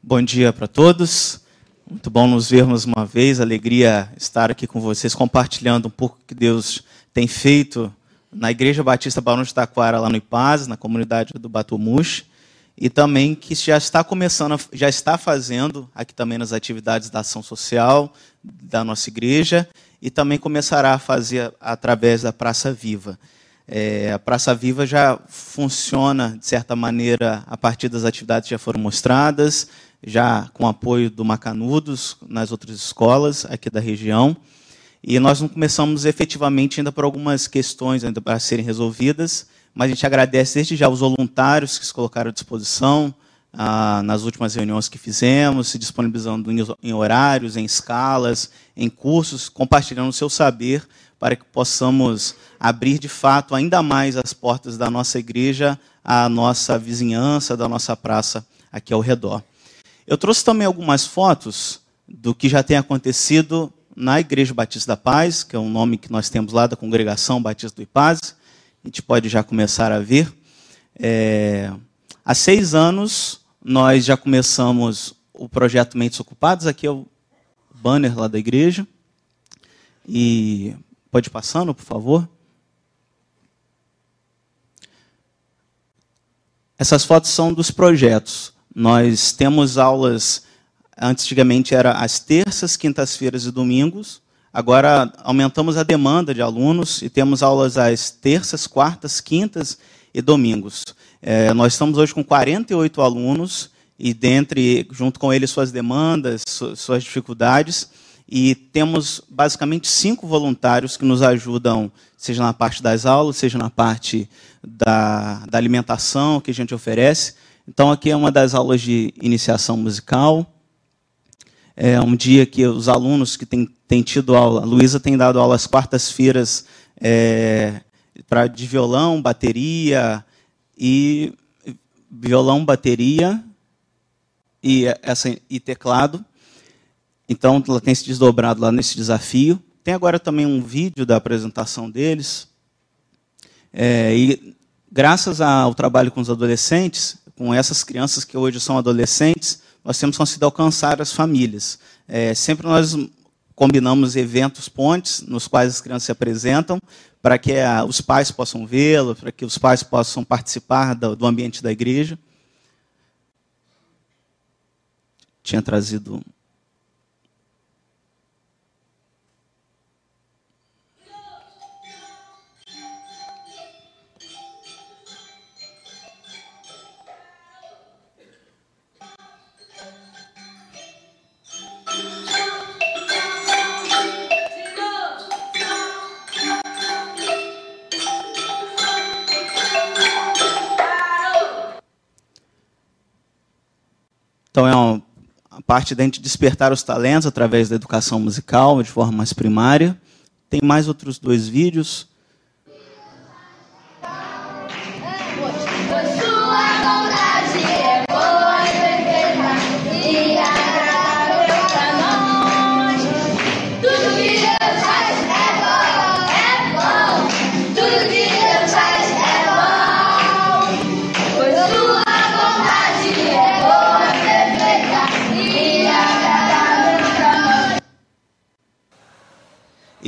Bom dia para todos. Muito bom nos vermos uma vez. Alegria estar aqui com vocês, compartilhando um pouco que Deus tem feito na Igreja Batista Barão de Taquara, lá no Ipaz, na comunidade do Batumuxi, e também que já está começando, já está fazendo aqui também nas atividades da ação social da nossa igreja, e também começará a fazer através da Praça Viva. É, a Praça Viva já funciona, de certa maneira, a partir das atividades que já foram mostradas, já com apoio do Macanudos nas outras escolas aqui da região. E nós não começamos efetivamente ainda por algumas questões ainda para serem resolvidas, mas a gente agradece desde já os voluntários que se colocaram à disposição ah, nas últimas reuniões que fizemos, se disponibilizando em, horários, em escalas, em cursos, compartilhando o seu saber para que possamos abrir de fato ainda mais as portas da nossa igreja à nossa vizinhança, da nossa praça aqui ao redor. Eu trouxe também algumas fotos do que já tem acontecido na Igreja Batista da Paz, que é um nome que nós temos lá da Congregação Batista do Ipaz. A gente pode já começar a ver. É, há seis anos, nós já começamos o projeto Mentes Ocupados. Aqui é o banner lá da igreja. E pode ir passando, por favor. Essas fotos são dos projetos. Nós temos aulas, antigamente era às terças, quintas-feiras e domingos. Agora aumentamos a demanda de alunos e temos aulas às terças, quartas, quintas e domingos. É, nós estamos hoje com 48 alunos e dentre, junto com eles, suas demandas, suas dificuldades. E temos basicamente cinco voluntários que nos ajudam, seja na parte das aulas, seja na parte da, da alimentação que a gente oferece. Então, aqui é uma das aulas de iniciação musical. É um dia que os alunos que têm, tido aula, a Luísa tem dado aula às quartas-feiras é, pra, de violão, bateria e violão, bateria e, essa, e teclado. Então, ela tem se desdobrado lá nesse desafio. Tem agora também um vídeo da apresentação deles. É, e graças ao trabalho com os adolescentes, com essas crianças que hoje são adolescentes, nós temos conseguido alcançar as famílias. É, sempre nós combinamos eventos pontes nos quais as crianças se apresentam para que a, os pais possam vê-lo, para que os pais possam participar do, do ambiente da igreja. Tinha trazido parte da gente despertar os talentos através da educação musical de forma mais primária. Tem mais outros dois vídeos.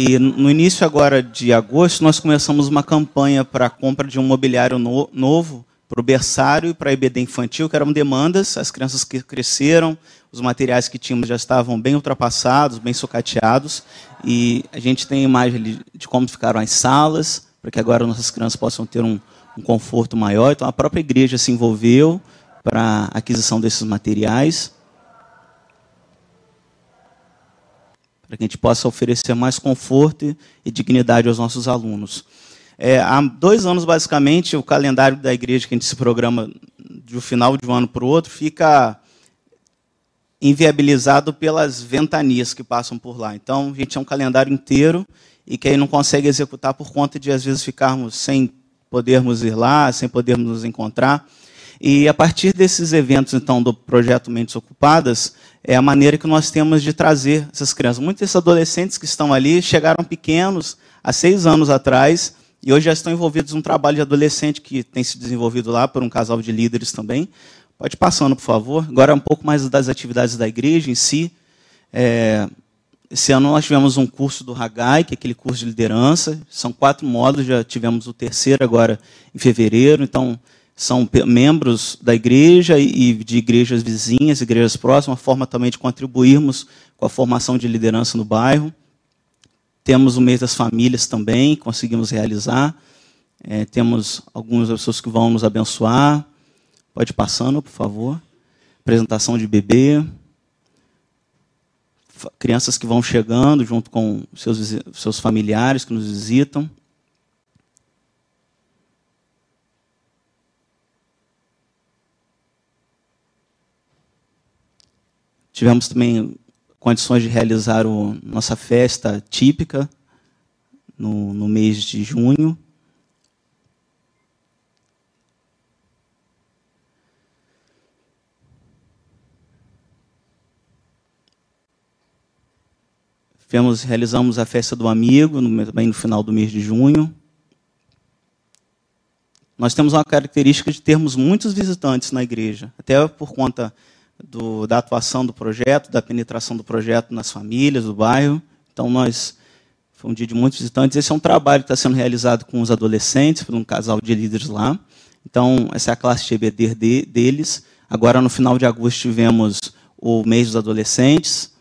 E no início agora de agosto, nós começamos uma campanha para a compra de um mobiliário no, novo para o berçário e para a EBD infantil, que eram demandas, as crianças que cresceram, os materiais que tínhamos já estavam bem ultrapassados, bem socateados, e a gente tem imagem de como ficaram as salas, para que agora nossas crianças possam ter um, um conforto maior. Então a própria igreja se envolveu para a aquisição desses materiais. Para que a gente possa oferecer mais conforto e dignidade aos nossos alunos. É, há dois anos, basicamente, o calendário da igreja que a gente se programa de um final de um ano para o outro fica inviabilizado pelas ventanias que passam por lá. Então, a gente é um calendário inteiro e que aí não consegue executar por conta de, às vezes, ficarmos sem podermos ir lá, sem podermos nos encontrar. E a partir desses eventos, então, do projeto Mentes Ocupadas, é a maneira que nós temos de trazer essas crianças. Muitos desses adolescentes que estão ali chegaram pequenos, há seis anos atrás, e hoje já estão envolvidos num trabalho de adolescente que tem se desenvolvido lá por um casal de líderes também, Pode ir passando, por favor. Agora um pouco mais das atividades da igreja em si. É, esse ano nós tivemos um curso do Hagai, que é aquele curso de liderança. São quatro módulos, já tivemos o terceiro agora em fevereiro. Então, são membros da igreja e de igrejas vizinhas, igrejas próximas, uma forma também de contribuirmos com a formação de liderança no bairro. Temos o mês das famílias também, conseguimos realizar. É, temos algumas pessoas que vão nos abençoar. Pode ir passando, por favor. Apresentação de bebê. Crianças que vão chegando junto com seus, seus familiares que nos visitam. Tivemos também condições de realizar a nossa festa típica no, no mês de junho. Fizemos, realizamos a festa do amigo, no, também no final do mês de junho. Nós temos uma característica de termos muitos visitantes na igreja, até por conta do, da atuação do projeto, da penetração do projeto nas famílias do bairro. Então, nós foi um dia de muitos visitantes. Esse é um trabalho que está sendo realizado com os adolescentes, por um casal de líderes lá. Então, essa é a classe de EBD deles. Agora, no final de agosto, tivemos o mês dos adolescentes.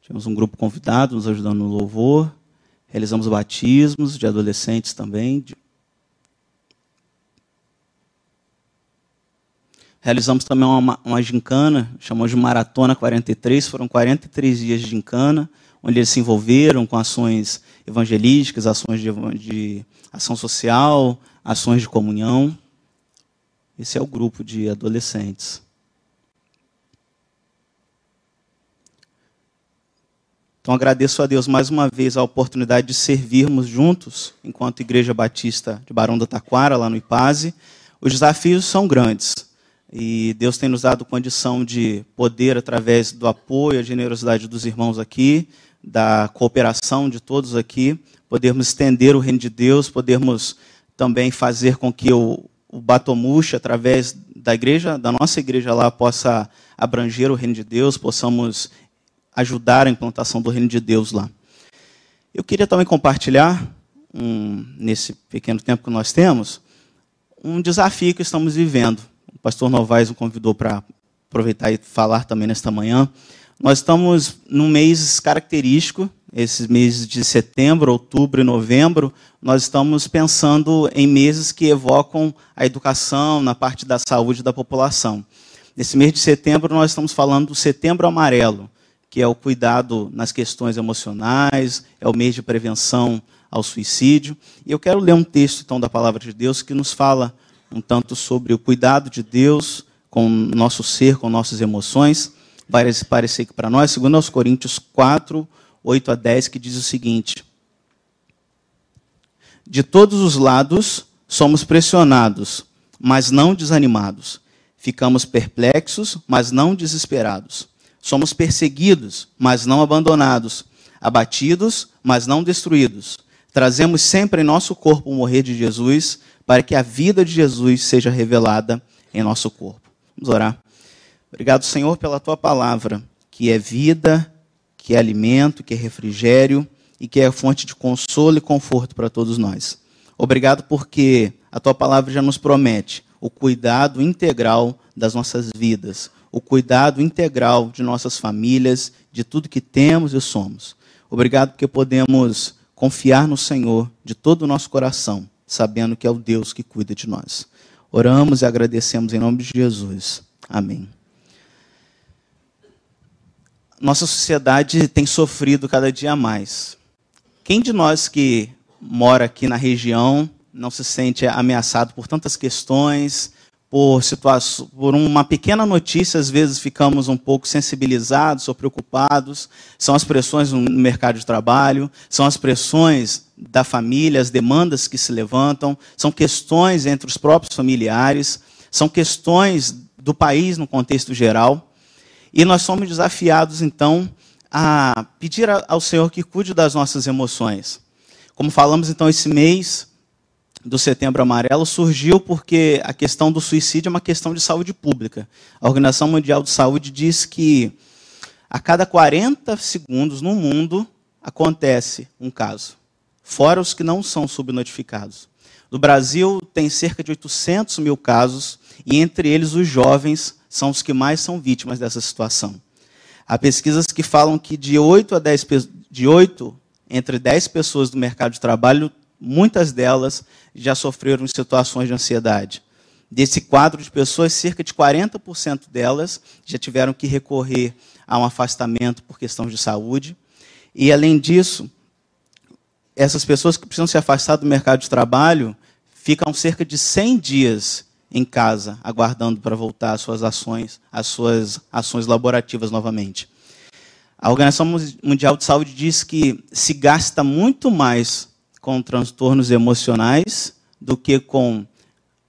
Tivemos um grupo convidado nos ajudando no louvor. Realizamos batismos de adolescentes também. Realizamos também uma, uma gincana, chamamos de Maratona 43. Foram 43 dias de gincana, onde eles se envolveram com ações evangelísticas, ações de, de ação social, ações de comunhão. Esse é o grupo de adolescentes. Então agradeço a Deus mais uma vez a oportunidade de servirmos juntos, enquanto Igreja Batista de Barão da Taquara, lá no Ipaze. Os desafios são grandes e Deus tem nos dado condição de poder, através do apoio, a generosidade dos irmãos aqui, da cooperação de todos aqui, podermos estender o reino de Deus, podermos também fazer com que o, o Batomuxa, através da igreja, da nossa igreja lá, possa abranger o reino de Deus, possamos ajudar a implantação do reino de Deus lá. Eu queria também compartilhar, um, nesse pequeno tempo que nós temos, um desafio que estamos vivendo. O pastor Novaes nos convidou para aproveitar e falar também nesta manhã. Nós estamos num mês característico, esses meses de setembro, outubro e novembro, nós estamos pensando em meses que evocam a educação na parte da saúde da população. Nesse mês de setembro, nós estamos falando do Setembro Amarelo, que é o cuidado nas questões emocionais, é o mês de prevenção ao suicídio. E eu quero ler um texto então da palavra de Deus que nos fala um tanto sobre o cuidado de Deus com o nosso ser, com nossas emoções. Vai parecer que para nós, segundo aos Coríntios 4, 8 a 10, que diz o seguinte: De todos os lados somos pressionados, mas não desanimados. Ficamos perplexos, mas não desesperados Somos perseguidos, mas não abandonados, abatidos, mas não destruídos. Trazemos sempre em nosso corpo o morrer de Jesus, para que a vida de Jesus seja revelada em nosso corpo. Vamos orar. Obrigado, Senhor, pela tua palavra, que é vida, que é alimento, que é refrigério e que é fonte de consolo e conforto para todos nós. Obrigado porque a tua palavra já nos promete o cuidado integral das nossas vidas, o cuidado integral de nossas famílias, de tudo que temos e somos. Obrigado porque podemos confiar no Senhor de todo o nosso coração, sabendo que é o Deus que cuida de nós. Oramos e agradecemos em nome de Jesus. Amém. Nossa sociedade tem sofrido cada dia mais. Quem de nós que mora aqui na região não se sente ameaçado por tantas questões, por, por uma pequena notícia, às vezes ficamos um pouco sensibilizados ou preocupados. São as pressões no mercado de trabalho, são as pressões da família, as demandas que se levantam, são questões entre os próprios familiares, são questões do país no contexto geral. E nós somos desafiados, então, a pedir ao Senhor que cuide das nossas emoções. Como falamos, então, esse mês do Setembro Amarelo surgiu porque a questão do suicídio é uma questão de saúde pública. A Organização Mundial de Saúde diz que a cada 40 segundos no mundo acontece um caso, fora os que não são subnotificados. No Brasil, tem cerca de 800 mil casos, e entre eles os jovens são os que mais são vítimas dessa situação. Há pesquisas que falam que de 8 a 10 de 8 entre 10 pessoas do mercado de trabalho, muitas delas já sofreram situações de ansiedade. Desse quadro de pessoas, cerca de 40% delas já tiveram que recorrer a um afastamento por questão de saúde. E, além disso, essas pessoas que precisam se afastar do mercado de trabalho ficam cerca de 100 dias em casa, aguardando para voltar às suas ações, às suas ações laborativas novamente. A Organização Mundial de Saúde diz que se gasta muito mais com transtornos emocionais do que com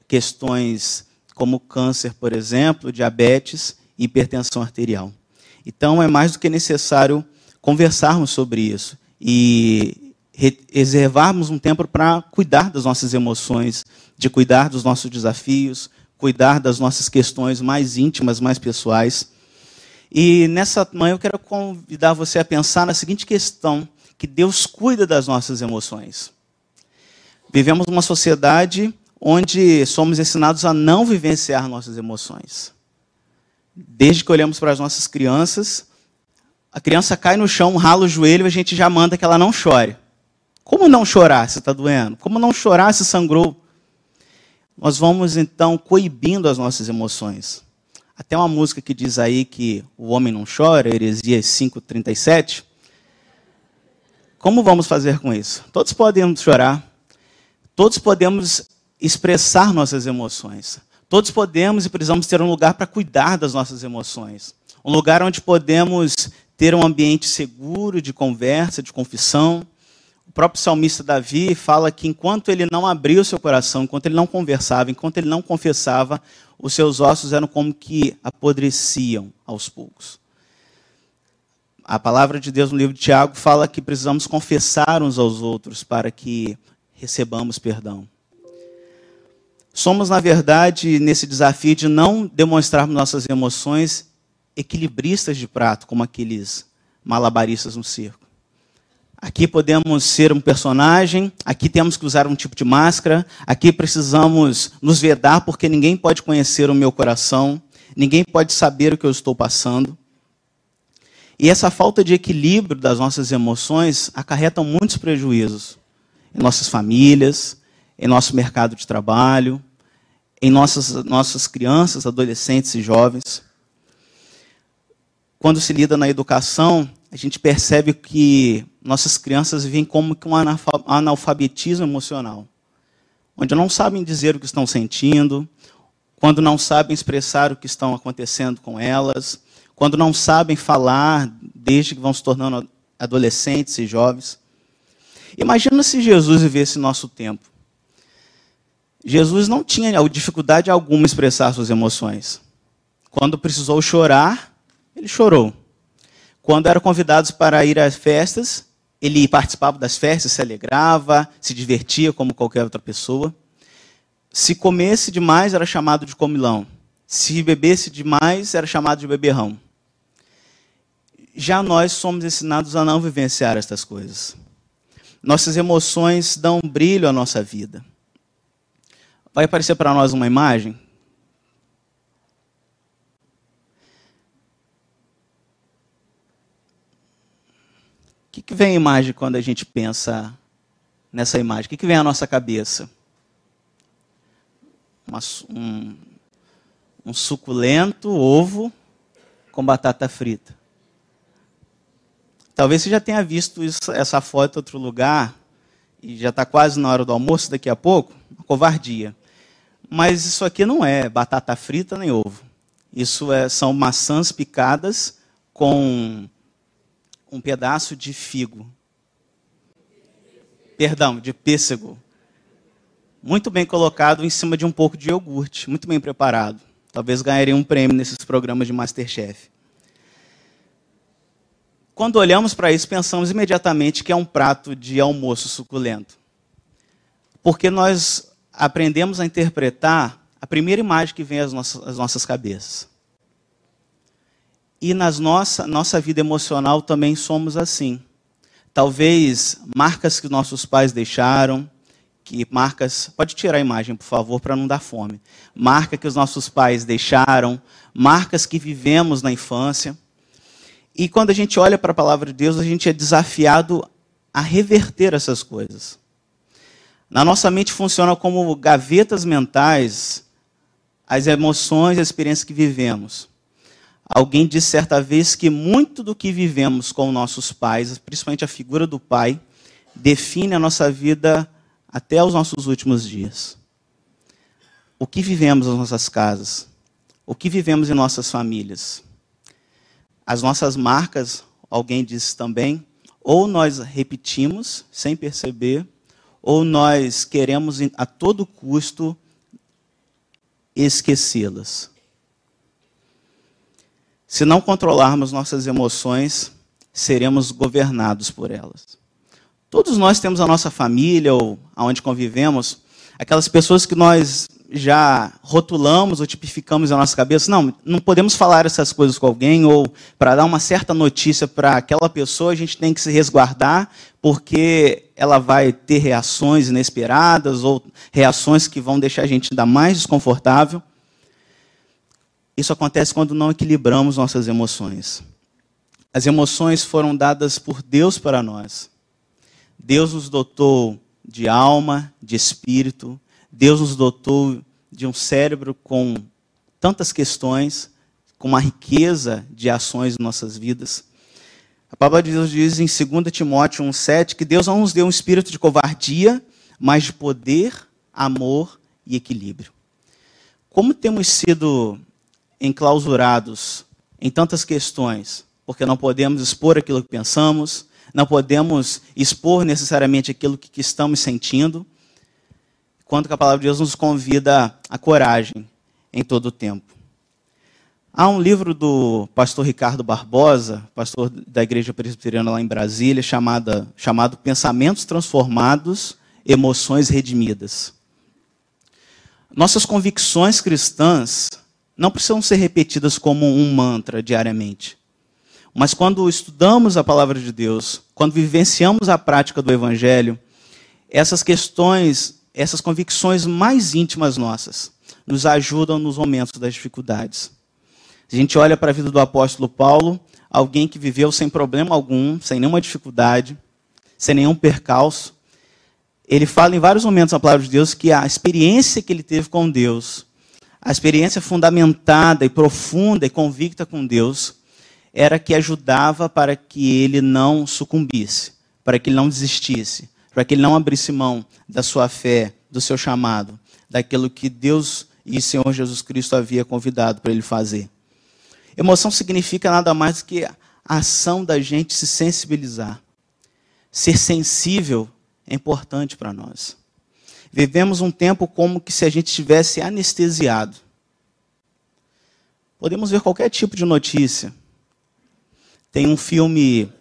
questões como câncer, por exemplo, diabetes e hipertensão arterial. Então, é mais do que necessário conversarmos sobre isso e reservarmos um tempo para cuidar das nossas emoções, de cuidar dos nossos desafios, cuidar das nossas questões mais íntimas, mais pessoais e nessa manhã eu quero convidar você a pensar na seguinte questão: que Deus cuida das nossas emoções. Vivemos numa sociedade onde somos ensinados a não vivenciar nossas emoções. Desde que olhamos para as nossas crianças, a criança cai no chão, rala o joelho a gente já manda que ela não chore. Como não chorar se está doendo? Como não chorar se sangrou? Nós vamos então coibindo as nossas emoções. Até uma música que diz aí que o homem não chora, Heresias 5,37. Como vamos fazer com isso? Todos podemos chorar, todos podemos expressar nossas emoções, todos podemos e precisamos ter um lugar para cuidar das nossas emoções, um lugar onde podemos ter um ambiente seguro de conversa, de confissão. O próprio salmista Davi fala que enquanto ele não abriu seu coração, enquanto ele não conversava, enquanto ele não confessava, os seus ossos eram como que apodreciam aos poucos. A palavra de Deus no livro de Tiago fala que precisamos confessar uns aos outros para que recebamos perdão. Somos, na verdade, nesse desafio de não demonstrarmos nossas emoções equilibristas de prato, como aqueles malabaristas no circo. Aqui podemos ser um personagem, aqui temos que usar um tipo de máscara, aqui precisamos nos vedar porque ninguém pode conhecer o meu coração, ninguém pode saber o que eu estou passando. E essa falta de equilíbrio das nossas emoções acarreta muitos prejuízos em nossas famílias, em nosso mercado de trabalho, em nossas, nossas crianças, adolescentes e jovens. Quando se lida na educação, a gente percebe que nossas crianças vivem como que um analfabetismo emocional, onde não sabem dizer o que estão sentindo, quando não sabem expressar o que estão acontecendo com elas, quando não sabem falar desde que vão se tornando adolescentes e jovens. Imagina se Jesus vivesse nosso tempo. Jesus não tinha dificuldade alguma em expressar suas emoções. Quando precisou chorar, ele chorou. Quando eram convidados para ir às festas, ele participava das festas, se alegrava, se divertia como qualquer outra pessoa. Se comesse demais, era chamado de comilão. Se bebesse demais, era chamado de beberrão. Já nós somos ensinados a não vivenciar estas coisas. Nossas emoções dão brilho à nossa vida. Vai aparecer para nós uma imagem O que, que vem a imagem quando a gente pensa nessa imagem? O que, que vem à nossa cabeça? Um, um suculento ovo com batata frita. Talvez você já tenha visto isso, essa foto em outro lugar, e já está quase na hora do almoço, daqui a pouco, uma covardia. Mas isso aqui não é batata frita nem ovo. Isso é, são maçãs picadas com um pedaço de figo. Perdão, de pêssego. Muito bem colocado em cima de um pouco de iogurte, muito bem preparado. Talvez ganharia um prêmio nesses programas de Masterchef. Quando olhamos para isso, pensamos imediatamente que é um prato de almoço suculento. Porque nós aprendemos a interpretar a primeira imagem que vem às nossas, às nossas cabeças. E na nossa, nossa vida emocional também somos assim. Talvez marcas que nossos pais deixaram, que marcas. Pode tirar a imagem, por favor, para não dar fome. Marca que os nossos pais deixaram, marcas que vivemos na infância. E quando a gente olha para a palavra de Deus, a gente é desafiado a reverter essas coisas. Na nossa mente funciona como gavetas mentais as emoções e as experiências que vivemos. Alguém disse certa vez que muito do que vivemos com nossos pais, principalmente a figura do pai, define a nossa vida até os nossos últimos dias. O que vivemos nas nossas casas? O que vivemos em nossas famílias? As nossas marcas, alguém disse também, ou nós repetimos sem perceber, ou nós queremos a todo custo esquecê-las. Se não controlarmos nossas emoções, seremos governados por elas. Todos nós temos a nossa família ou aonde convivemos, aquelas pessoas que nós já rotulamos ou tipificamos na nossa cabeça. Não, não podemos falar essas coisas com alguém ou para dar uma certa notícia para aquela pessoa, a gente tem que se resguardar porque ela vai ter reações inesperadas ou reações que vão deixar a gente ainda mais desconfortável. Isso acontece quando não equilibramos nossas emoções. As emoções foram dadas por Deus para nós. Deus nos dotou de alma, de espírito. Deus nos dotou de um cérebro com tantas questões, com uma riqueza de ações em nossas vidas. A palavra de Deus diz em 2 Timóteo 1,7 que Deus não nos deu um espírito de covardia, mas de poder, amor e equilíbrio. Como temos sido enclausurados em tantas questões, porque não podemos expor aquilo que pensamos, não podemos expor necessariamente aquilo que estamos sentindo, quanto que a palavra de Deus nos convida à coragem em todo o tempo. Há um livro do pastor Ricardo Barbosa, pastor da Igreja Presbiteriana lá em Brasília, chamada, chamado Pensamentos Transformados, Emoções Redimidas. Nossas convicções cristãs não precisam ser repetidas como um mantra diariamente. Mas quando estudamos a palavra de Deus, quando vivenciamos a prática do Evangelho, essas questões, essas convicções mais íntimas nossas, nos ajudam nos momentos das dificuldades. A gente olha para a vida do apóstolo Paulo, alguém que viveu sem problema algum, sem nenhuma dificuldade, sem nenhum percalço, ele fala em vários momentos na palavra de Deus que a experiência que ele teve com Deus, a experiência fundamentada e profunda e convicta com Deus, era que ajudava para que ele não sucumbisse, para que ele não desistisse, para que ele não abrisse mão da sua fé, do seu chamado, daquilo que Deus e Senhor Jesus Cristo havia convidado para ele fazer. Emoção significa nada mais do que a ação da gente se sensibilizar. Ser sensível é importante para nós. Vivemos um tempo como que se a gente estivesse anestesiado. Podemos ver qualquer tipo de notícia, tem um filme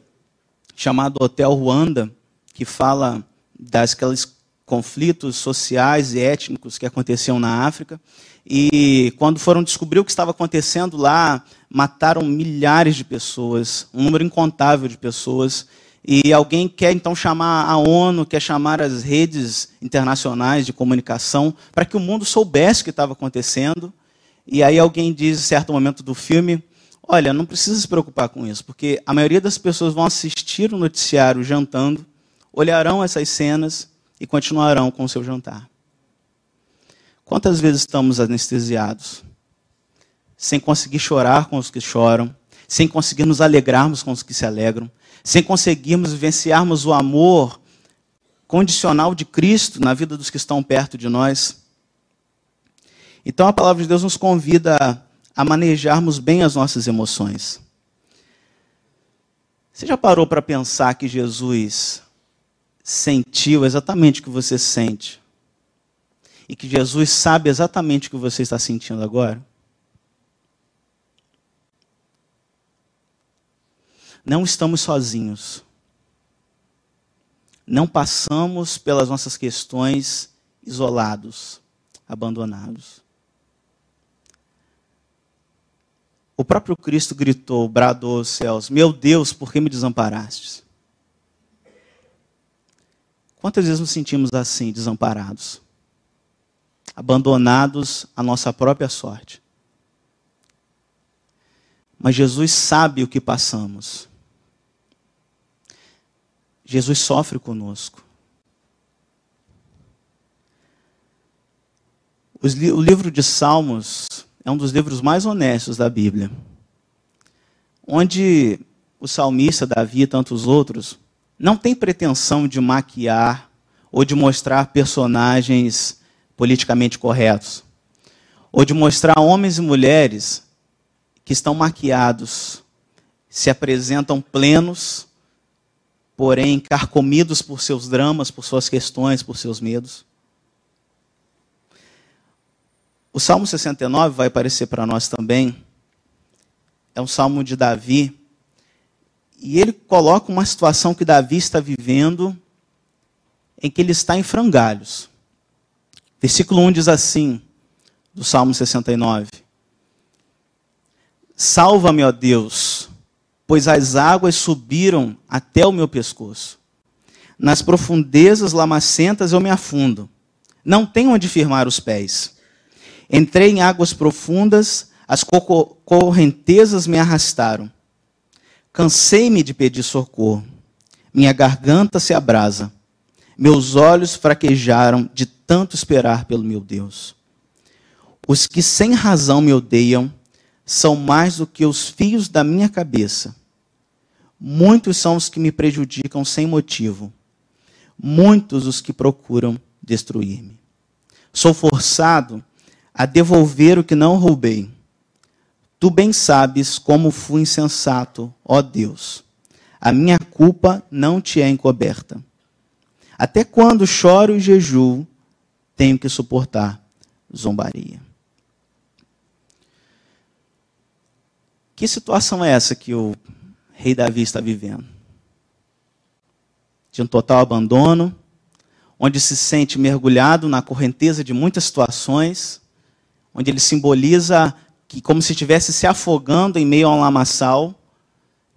chamado Hotel Ruanda, que fala daqueles conflitos sociais e étnicos que aconteciam na África. E quando foram descobrir o que estava acontecendo lá, mataram milhares de pessoas, um número incontável de pessoas. E alguém quer então chamar a ONU, quer chamar as redes internacionais de comunicação para que o mundo soubesse o que estava acontecendo. E aí alguém diz, em certo momento do filme, Olha, não precisa se preocupar com isso, porque a maioria das pessoas vão assistir o noticiário jantando, olharão essas cenas e continuarão com o seu jantar. Quantas vezes estamos anestesiados, sem conseguir chorar com os que choram, sem conseguir nos alegrarmos com os que se alegram, sem conseguirmos vivenciarmos o amor condicional de Cristo na vida dos que estão perto de nós? Então a palavra de Deus nos convida a manejarmos bem as nossas emoções. Você já parou para pensar que Jesus sentiu exatamente o que você sente? E que Jesus sabe exatamente o que você está sentindo agora? Não estamos sozinhos. Não passamos pelas nossas questões isolados, abandonados. O próprio Cristo gritou, bradou aos céus: Meu Deus, por que me desamparastes? Quantas vezes nos sentimos assim, desamparados, abandonados à nossa própria sorte? Mas Jesus sabe o que passamos. Jesus sofre conosco. O livro de Salmos é um dos livros mais honestos da Bíblia, onde o salmista Davi e tantos outros não tem pretensão de maquiar ou de mostrar personagens politicamente corretos, ou de mostrar homens e mulheres que estão maquiados, se apresentam plenos, porém carcomidos por seus dramas, por suas questões, por seus medos. O Salmo 69 vai aparecer para nós também. É um salmo de Davi. E ele coloca uma situação que Davi está vivendo, em que ele está em frangalhos. Versículo 1 diz assim, do Salmo 69. Salva-me, ó Deus, pois as águas subiram até o meu pescoço. Nas profundezas lamacentas eu me afundo. Não tenho onde firmar os pés. Entrei em águas profundas, as correntezas me arrastaram. Cansei-me de pedir socorro. Minha garganta se abrasa. Meus olhos fraquejaram de tanto esperar pelo meu Deus. Os que sem razão me odeiam são mais do que os fios da minha cabeça. Muitos são os que me prejudicam sem motivo. Muitos os que procuram destruir-me. Sou forçado a devolver o que não roubei. Tu bem sabes como fui insensato, ó Deus. A minha culpa não te é encoberta. Até quando choro e jejuo, tenho que suportar zombaria. Que situação é essa que o rei Davi está vivendo? De um total abandono, onde se sente mergulhado na correnteza de muitas situações, onde ele simboliza que como se estivesse se afogando em meio a um lamaçal,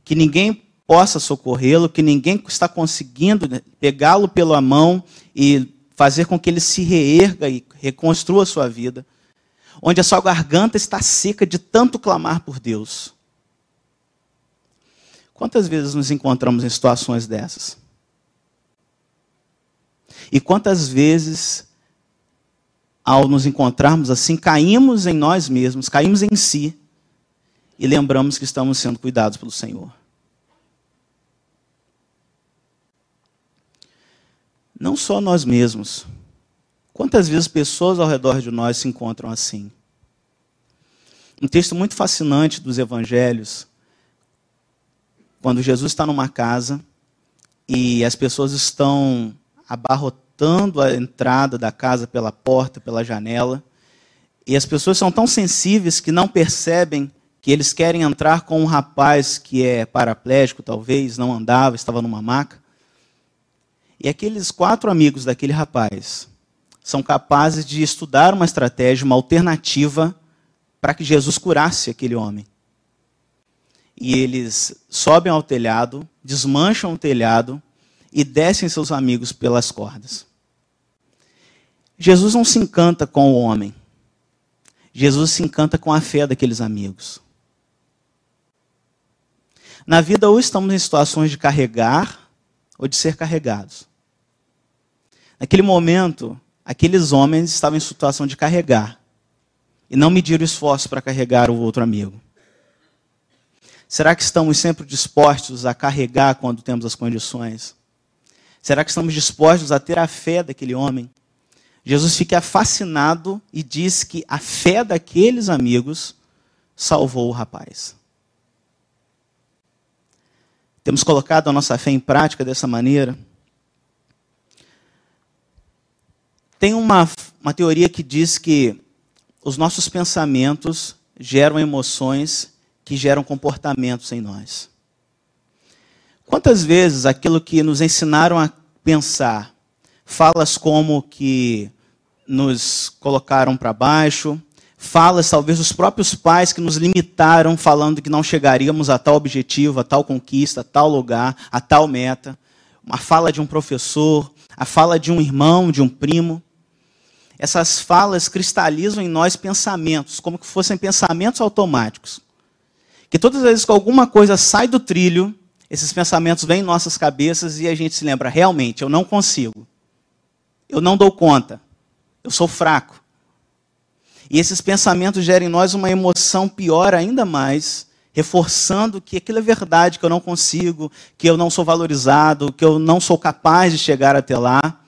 que ninguém possa socorrê-lo, que ninguém está conseguindo pegá-lo pela mão e fazer com que ele se reerga e reconstrua sua vida, onde a sua garganta está seca de tanto clamar por Deus. Quantas vezes nos encontramos em situações dessas? E quantas vezes ao nos encontrarmos assim, caímos em nós mesmos, caímos em si e lembramos que estamos sendo cuidados pelo Senhor. Não só nós mesmos. Quantas vezes pessoas ao redor de nós se encontram assim? Um texto muito fascinante dos evangelhos, quando Jesus está numa casa e as pessoas estão abarrotadas escutando a entrada da casa pela porta, pela janela. E as pessoas são tão sensíveis que não percebem que eles querem entrar com um rapaz que é paraplégico, talvez, não andava, estava numa maca. E aqueles quatro amigos daquele rapaz são capazes de estudar uma estratégia, uma alternativa para que Jesus curasse aquele homem. E eles sobem ao telhado, desmancham o telhado e descem seus amigos pelas cordas. Jesus não se encanta com o homem. Jesus se encanta com a fé daqueles amigos. Na vida, ou estamos em situações de carregar ou de ser carregados. Naquele momento, aqueles homens estavam em situação de carregar e não mediram esforço para carregar o outro amigo. Será que estamos sempre dispostos a carregar quando temos as condições? Será que estamos dispostos a ter a fé daquele homem? Jesus fica fascinado e diz que a fé daqueles amigos salvou o rapaz. Temos colocado a nossa fé em prática dessa maneira. Tem uma, uma teoria que diz que os nossos pensamentos geram emoções que geram comportamentos em nós. Quantas vezes aquilo que nos ensinaram a pensar falas como que nos colocaram para baixo, falas talvez dos próprios pais que nos limitaram, falando que não chegaríamos a tal objetivo, a tal conquista, a tal lugar, a tal meta. Uma fala de um professor, a fala de um irmão, de um primo. Essas falas cristalizam em nós pensamentos, como que fossem pensamentos automáticos. Que todas as vezes que alguma coisa sai do trilho, esses pensamentos vêm em nossas cabeças e a gente se lembra: realmente, eu não consigo. Eu não dou conta. Eu sou fraco. E esses pensamentos geram em nós uma emoção pior ainda mais, reforçando que aquilo é verdade, que eu não consigo, que eu não sou valorizado, que eu não sou capaz de chegar até lá.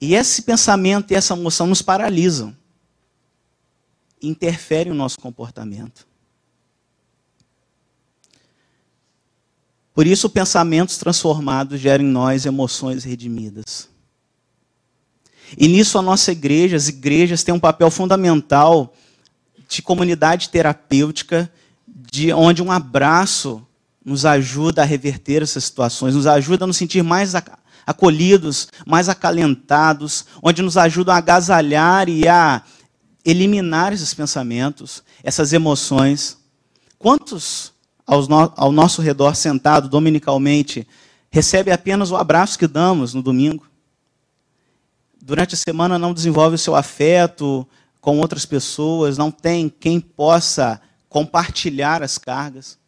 E esse pensamento e essa emoção nos paralisam, interferem no nosso comportamento. Por isso, pensamentos transformados geram em nós emoções redimidas. E nisso a nossa igreja, as igrejas têm um papel fundamental de comunidade terapêutica, de onde um abraço nos ajuda a reverter essas situações, nos ajuda a nos sentir mais acolhidos, mais acalentados, onde nos ajuda a agasalhar e a eliminar esses pensamentos, essas emoções. Quantos ao nosso redor, sentado dominicalmente, recebe apenas o abraço que damos no domingo. Durante a semana não desenvolve o seu afeto com outras pessoas, não tem quem possa compartilhar as cargas.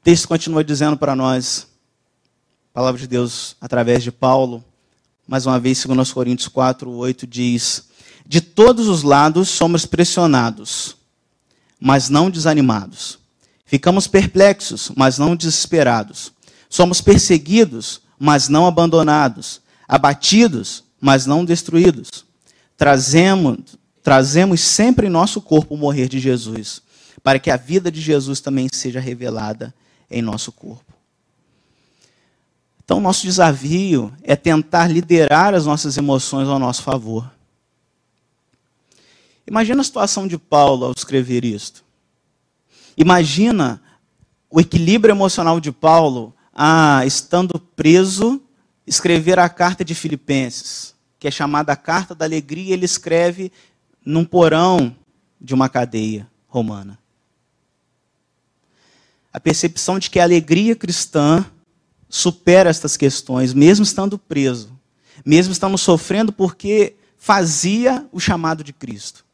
O texto continua dizendo para nós, palavra de Deus através de Paulo, mais uma vez, segundo os Coríntios 4, 8, diz: De todos os lados somos pressionados mas não desanimados. Ficamos perplexos, mas não desesperados. Somos perseguidos, mas não abandonados. Abatidos, mas não destruídos. Trazemos, trazemos sempre em nosso corpo o morrer de Jesus, para que a vida de Jesus também seja revelada em nosso corpo. Então, nosso desafio é tentar liderar as nossas emoções ao nosso favor. Imagina a situação de Paulo ao escrever isto. Imagina o equilíbrio emocional de Paulo, ah, estando preso, escrever a carta de Filipenses, que é chamada a Carta da Alegria, ele escreve num porão de uma cadeia romana. A percepção de que a alegria cristã supera estas questões, mesmo estando preso, mesmo estando sofrendo porque fazia o chamado de Cristo.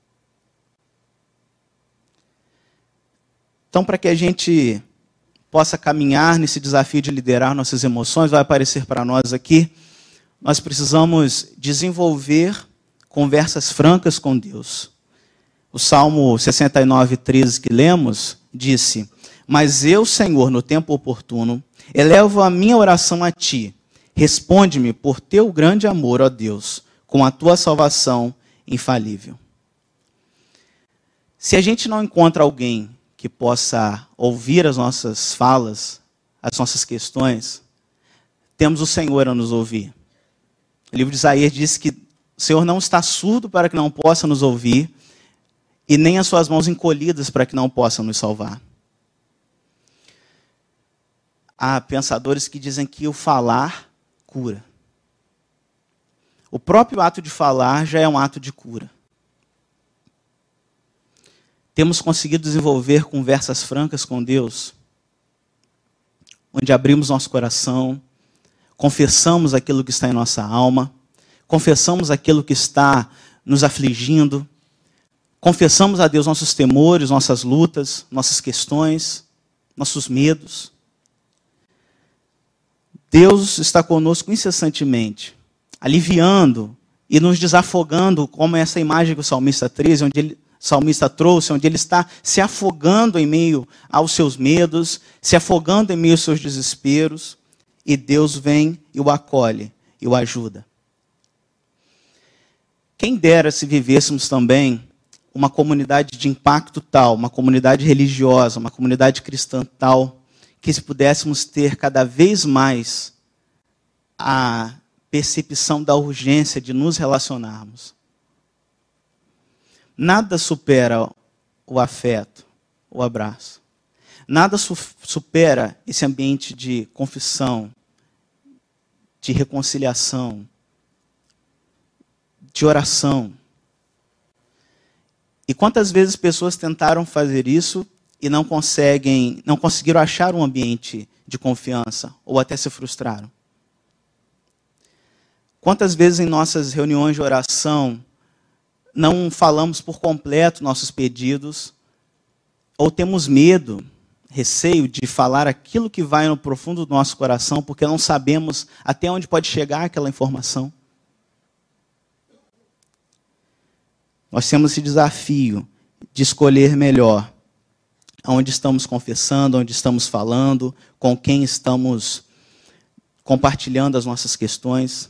Então, para que a gente possa caminhar nesse desafio de liderar nossas emoções, vai aparecer para nós aqui, nós precisamos desenvolver conversas francas com Deus. O Salmo 69, 13 que lemos disse: Mas eu, Senhor, no tempo oportuno, elevo a minha oração a ti. Responde-me por teu grande amor, ó Deus, com a tua salvação infalível. Se a gente não encontra alguém que possa ouvir as nossas falas, as nossas questões, temos o Senhor a nos ouvir. O livro de Isaías diz que o Senhor não está surdo para que não possa nos ouvir, e nem as suas mãos encolhidas para que não possa nos salvar. Há pensadores que dizem que o falar cura. O próprio ato de falar já é um ato de cura temos conseguido desenvolver conversas francas com Deus, onde abrimos nosso coração, confessamos aquilo que está em nossa alma, confessamos aquilo que está nos afligindo, confessamos a Deus nossos temores, nossas lutas, nossas questões, nossos medos. Deus está conosco incessantemente, aliviando e nos desafogando, como essa imagem que o salmista 13, onde ele salmista trouxe, onde ele está se afogando em meio aos seus medos, se afogando em meio aos seus desesperos, e Deus vem e o acolhe e o ajuda. Quem dera se vivêssemos também uma comunidade de impacto tal, uma comunidade religiosa, uma comunidade cristã tal, que se pudéssemos ter cada vez mais a percepção da urgência de nos relacionarmos Nada supera o afeto, o abraço. Nada su supera esse ambiente de confissão, de reconciliação, de oração. E quantas vezes pessoas tentaram fazer isso e não conseguem, não conseguiram achar um ambiente de confiança ou até se frustraram? Quantas vezes em nossas reuniões de oração não falamos por completo nossos pedidos ou temos medo, receio de falar aquilo que vai no profundo do nosso coração porque não sabemos até onde pode chegar aquela informação? Nós temos esse desafio de escolher melhor onde estamos confessando, onde estamos falando, com quem estamos compartilhando as nossas questões.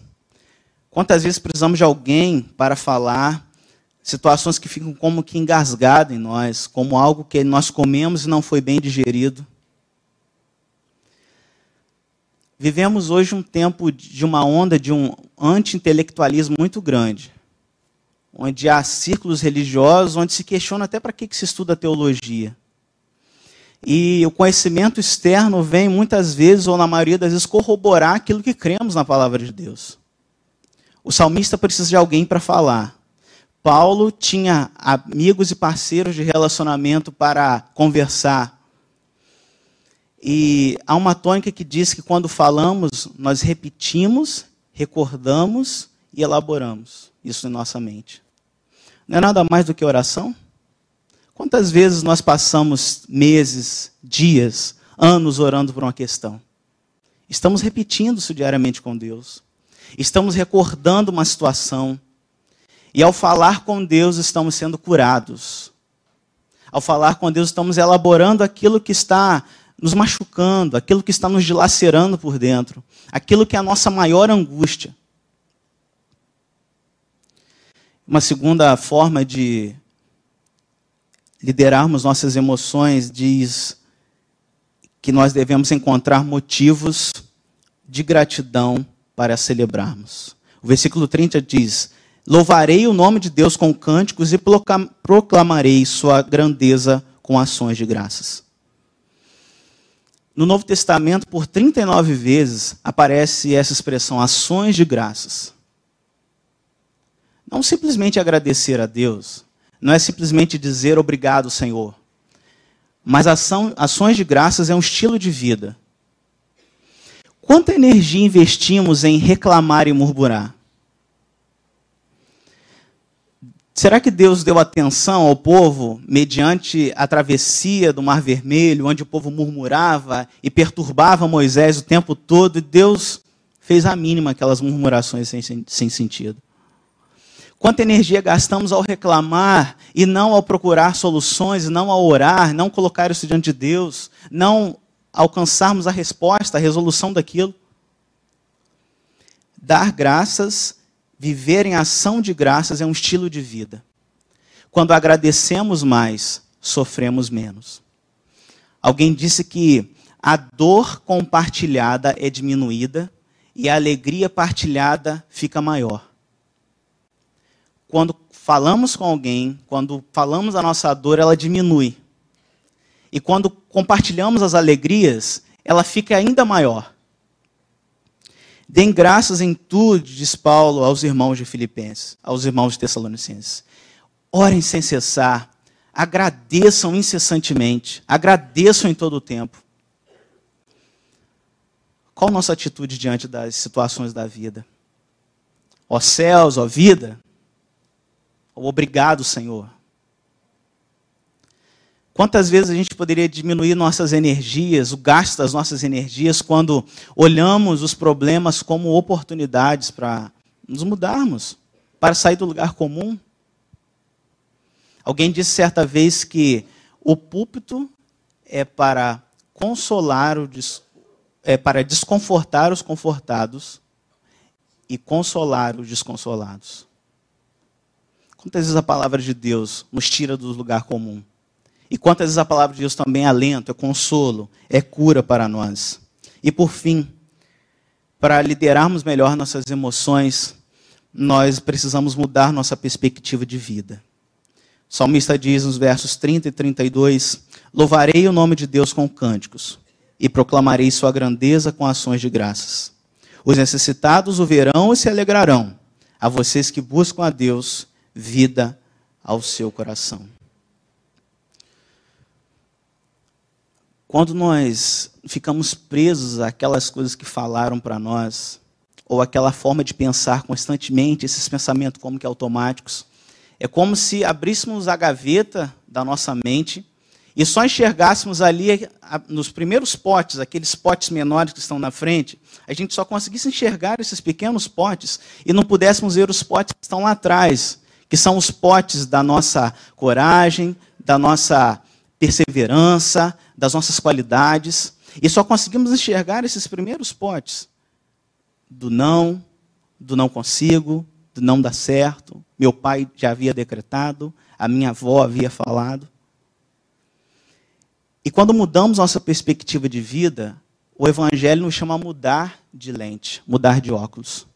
Quantas vezes precisamos de alguém para falar situações que ficam como que engasgadas em nós, como algo que nós comemos e não foi bem digerido. Vivemos hoje um tempo de uma onda de um anti-intelectualismo muito grande onde há círculos religiosos, onde se questiona até para que, que se estuda teologia. E o conhecimento externo vem muitas vezes, ou na maioria das vezes, corroborar aquilo que cremos na palavra de Deus. O salmista precisa de alguém para falar. Paulo tinha amigos e parceiros de relacionamento para conversar. E há uma tônica que diz que quando falamos, nós repetimos, recordamos e elaboramos isso em nossa mente. Não é nada mais do que oração? Quantas vezes nós passamos meses, dias, anos orando por uma questão? Estamos repetindo isso diariamente com Deus. Estamos recordando uma situação. E ao falar com Deus, estamos sendo curados. Ao falar com Deus, estamos elaborando aquilo que está nos machucando, aquilo que está nos dilacerando por dentro, aquilo que é a nossa maior angústia. Uma segunda forma de liderarmos nossas emoções diz que nós devemos encontrar motivos de gratidão para celebrarmos. O versículo 30 diz: Louvarei o nome de Deus com cânticos e proclamarei sua grandeza com ações de graças. No Novo Testamento, por 39 vezes, aparece essa expressão, ações de graças. Não simplesmente agradecer a Deus, não é simplesmente dizer obrigado, Senhor. Mas ação, ações de graças é um estilo de vida. Quanta energia investimos em reclamar e murmurar? Será que Deus deu atenção ao povo mediante a travessia do Mar Vermelho, onde o povo murmurava e perturbava Moisés o tempo todo, e Deus fez a mínima aquelas murmurações sem, sem sentido? Quanta energia gastamos ao reclamar e não ao procurar soluções, não ao orar, não colocar isso diante de Deus, não alcançarmos a resposta, a resolução daquilo. Dar graças, viver em ação de graças é um estilo de vida. Quando agradecemos mais, sofremos menos. Alguém disse que a dor compartilhada é diminuída e a alegria partilhada fica maior quando falamos com alguém, quando falamos a nossa dor, ela diminui. E quando compartilhamos as alegrias, ela fica ainda maior. Deem graças em tudo, diz Paulo aos irmãos de Filipenses, aos irmãos de Tessalonicenses. Orem sem cessar, agradeçam incessantemente, agradeçam em todo o tempo. Qual a nossa atitude diante das situações da vida? Ó céus, ó vida, Obrigado, Senhor. Quantas vezes a gente poderia diminuir nossas energias, o gasto das nossas energias, quando olhamos os problemas como oportunidades para nos mudarmos, para sair do lugar comum? Alguém disse certa vez que o púlpito é para consolar, o, é para desconfortar os confortados e consolar os desconsolados. Quantas vezes a palavra de Deus nos tira do lugar comum? E quantas vezes a palavra de Deus também é alento, é consolo, é cura para nós? E por fim, para liderarmos melhor nossas emoções, nós precisamos mudar nossa perspectiva de vida. O salmista diz nos versos 30 e 32: Louvarei o nome de Deus com cânticos e proclamarei sua grandeza com ações de graças. Os necessitados o verão e se alegrarão a vocês que buscam a Deus, vida ao seu coração. Quando nós ficamos presos àquelas coisas que falaram para nós, ou aquela forma de pensar constantemente, esses pensamentos como que automáticos, é como se abríssemos a gaveta da nossa mente e só enxergássemos ali nos primeiros potes, aqueles potes menores que estão na frente, a gente só conseguisse enxergar esses pequenos potes e não pudéssemos ver os potes que estão lá atrás, que são os potes da nossa coragem, da nossa perseverança, das nossas qualidades. E só conseguimos enxergar esses primeiros potes do não, do não consigo, do não dá certo. Meu pai já havia decretado, a minha avó havia falado. E quando mudamos nossa perspectiva de vida, o Evangelho nos chama a mudar de lente, mudar de óculos.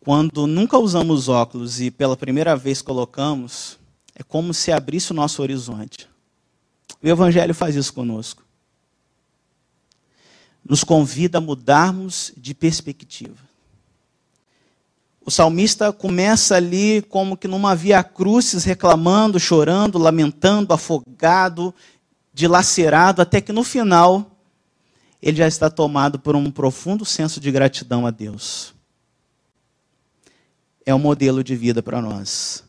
Quando nunca usamos óculos e pela primeira vez colocamos, é como se abrisse o nosso horizonte. O Evangelho faz isso conosco. Nos convida a mudarmos de perspectiva. O salmista começa ali como que numa via crucis, reclamando, chorando, lamentando, afogado, dilacerado, até que no final ele já está tomado por um profundo senso de gratidão a Deus. É um modelo de vida para nós.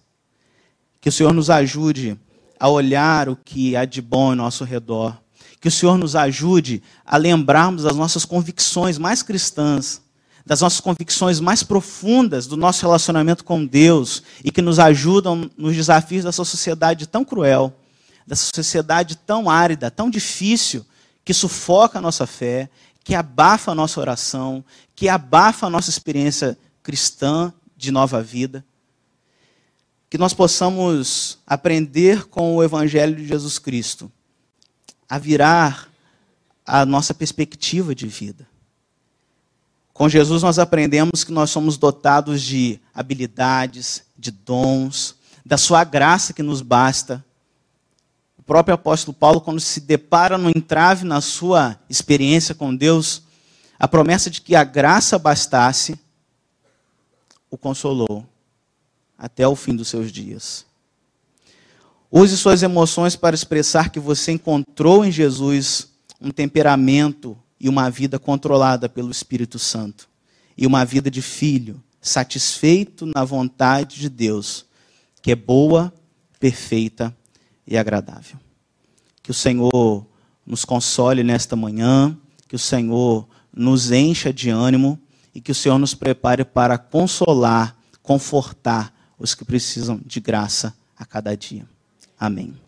Que o Senhor nos ajude a olhar o que há de bom ao nosso redor. Que o Senhor nos ajude a lembrarmos das nossas convicções mais cristãs, das nossas convicções mais profundas do nosso relacionamento com Deus e que nos ajudam nos desafios dessa sociedade tão cruel, dessa sociedade tão árida, tão difícil, que sufoca a nossa fé, que abafa a nossa oração, que abafa a nossa experiência cristã de nova vida que nós possamos aprender com o Evangelho de Jesus Cristo a virar a nossa perspectiva de vida. Com Jesus nós aprendemos que nós somos dotados de habilidades, de dons, da sua graça que nos basta. O próprio apóstolo Paulo, quando se depara no entrave na sua experiência com Deus, a promessa de que a graça bastasse, o consolou até o fim dos seus dias. Use suas emoções para expressar que você encontrou em Jesus um temperamento e uma vida controlada pelo Espírito Santo, e uma vida de filho, satisfeito na vontade de Deus, que é boa, perfeita e agradável. Que o Senhor nos console nesta manhã, que o Senhor nos encha de ânimo e que o Senhor nos prepare para consolar, confortar os que precisam de graça a cada dia. Amém.